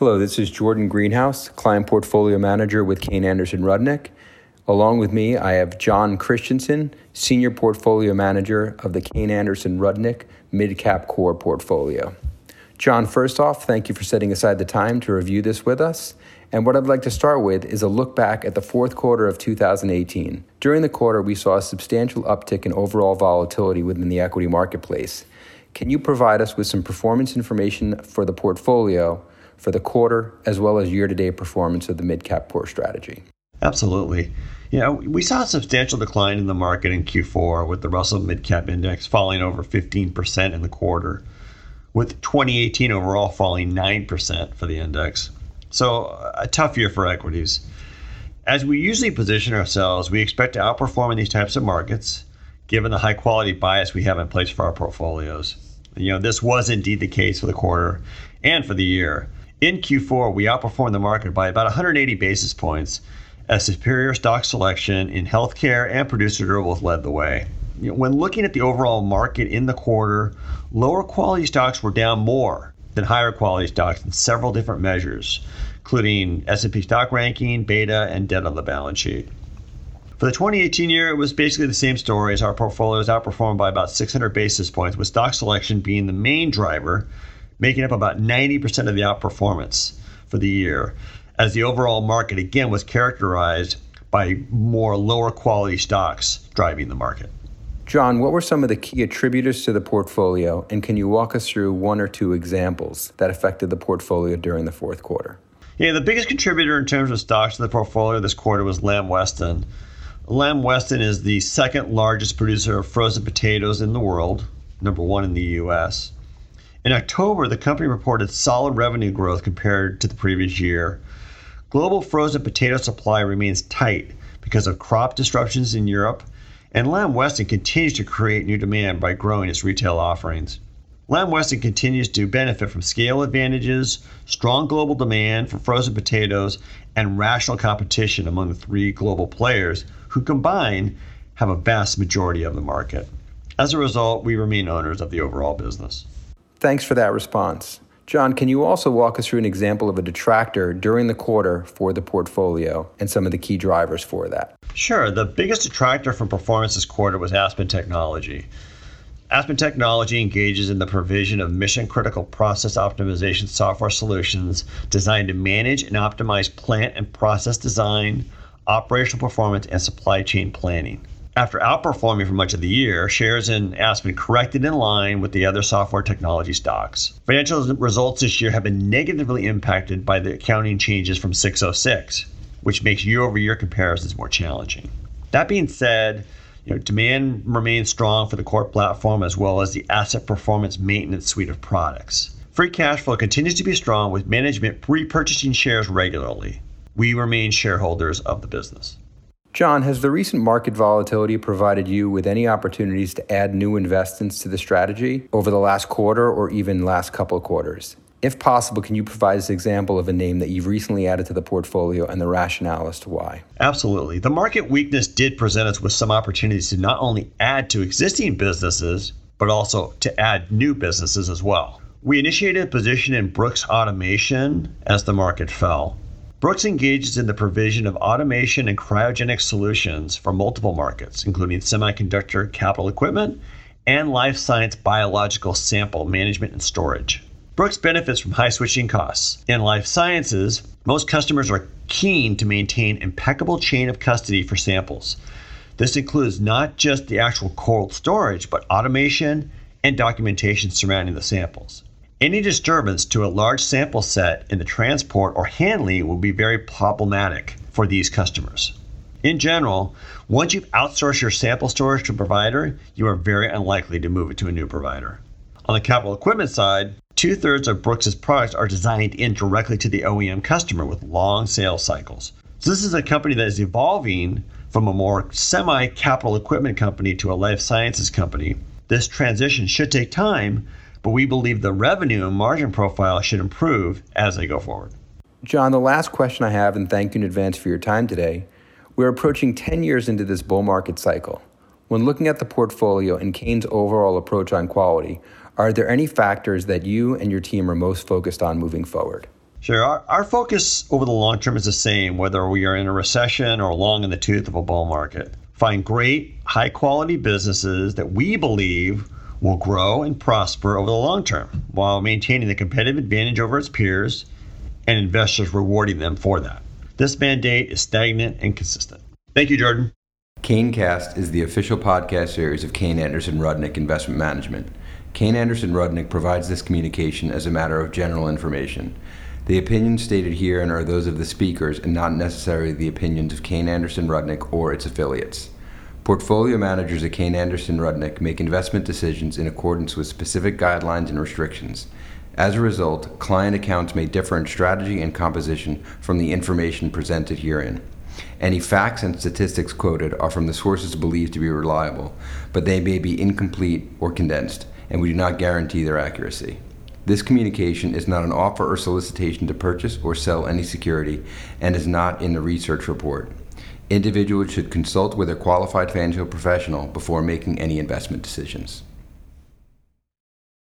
Hello, this is Jordan Greenhouse, Client Portfolio Manager with Kayne Anderson Rudnick. Along with me, I have John Christensen, Senior Portfolio Manager of the Kayne Anderson Rudnick Mid Cap Core Portfolio. John, first off, thank you for setting aside the time to review this with us. And what I'd like to start with is a look back at the fourth quarter of 2018. During the quarter, we saw a substantial uptick in overall volatility within the equity marketplace. Can you provide us with some performance information for the portfolio for the quarter as well as year to date performance of the mid cap core strategy. Absolutely. You know, we saw a substantial decline in the market in Q4 with the Russell Mid Cap Index falling over 15% in the quarter, with 2018 overall falling 9% for the index. So, a tough year for equities. As we usually position ourselves, we expect to outperform in these types of markets, given the high quality bias we have in place for our portfolios. You know, this was indeed the case for the quarter and for the year. In Q4, we outperformed the market by about 180 basis points as superior stock selection in healthcare and producer durables led the way. When looking at the overall market in the quarter, lower quality stocks were down more than higher quality stocks in several different measures, including S&P stock ranking, beta, and debt on the balance sheet. For the 2018 year, it was basically the same story as our portfolios outperformed by about 600 basis points, with stock selection being the main driver making up about 90% of the outperformance for the year, as the overall market again was characterized by more lower quality stocks driving the market. John, what were some of the key attributors to the portfolio, and can you walk us through one or two examples that affected the portfolio during the fourth quarter? Yeah, the biggest contributor in terms of stocks to the portfolio this quarter was Lamb Weston. Lamb Weston is the second largest producer of frozen potatoes in the world, number one in the U.S. In October, the company reported solid revenue growth compared to the previous year. Global frozen potato supply remains tight because of crop disruptions in Europe, and Lamb Weston continues to create new demand by growing its retail offerings. Lamb Weston continues to benefit from scale advantages, strong global demand for frozen potatoes, and rational competition among the three global players who combine have a vast majority of the market. As a result, we remain owners of the overall business. Thanks for that response. John, can you also walk us through an example of a detractor during the quarter for the portfolio and some of the key drivers for that? Sure. The biggest detractor from performance this quarter was Aspen Technology. Aspen Technology engages in the provision of mission critical process optimization software solutions designed to manage and optimize plant and process design, operational performance, and supply chain planning. After outperforming for much of the year, shares in Aspen corrected in line with the other software technology stocks. Financial results this year have been negatively impacted by the accounting changes from 606, which makes year over year comparisons more challenging. That being said, you know, demand remains strong for the core platform as well as the asset performance maintenance suite of products. Free cash flow continues to be strong with management repurchasing shares regularly. We remain shareholders of the business. John, has the recent market volatility provided you with any opportunities to add new investments to the strategy over the last quarter or even last couple of quarters? If possible, can you provide us an example of a name that you've recently added to the portfolio and the rationale as to why? Absolutely. The market weakness did present us with some opportunities to not only add to existing businesses, but also to add new businesses as well. We initiated a position in Brooks Automation as the market fell. Brooks engages in the provision of automation and cryogenic solutions for multiple markets, including semiconductor capital equipment and life science biological sample management and storage. Brooks benefits from high switching costs. In life sciences, most customers are keen to maintain impeccable chain of custody for samples. This includes not just the actual cold storage, but automation and documentation surrounding the samples. Any disturbance to a large sample set in the transport or handling will be very problematic for these customers. In general, once you've outsourced your sample storage to a provider, you are very unlikely to move it to a new provider. On the capital equipment side, two thirds of Brooks's products are designed in directly to the OEM customer with long sales cycles. So, this is a company that is evolving from a more semi capital equipment company to a life sciences company. This transition should take time, but we believe the revenue and margin profile should improve as they go forward. John, the last question I have, and thank you in advance for your time today. We're approaching 10 years into this bull market cycle. When looking at the portfolio and Kayne's overall approach on quality, are there any factors that you and your team are most focused on moving forward? Sure. Our, our focus over the long term is the same, whether we are in a recession or long in the tooth of a bull market. Find great, high quality businesses that we believe will grow and prosper over the long term while maintaining the competitive advantage over its peers and investors rewarding them for that. This mandate is stagnant and consistent. Thank you, Jordan. KayneCast is the official podcast series of Kayne Anderson Rudnick Investment Management. Kayne Anderson Rudnick provides this communication as a matter of general information. The opinions stated herein are those of the speakers and not necessarily the opinions of Kayne Anderson Rudnick or its affiliates. Portfolio managers at Kayne Anderson Rudnick make investment decisions in accordance with specific guidelines and restrictions. As a result, client accounts may differ in strategy and composition from the information presented herein. Any facts and statistics quoted are from the sources believed to be reliable, but they may be incomplete or condensed, and we do not guarantee their accuracy. This communication is not an offer or solicitation to purchase or sell any security and is not in the research report. Individuals should consult with a qualified financial professional before making any investment decisions.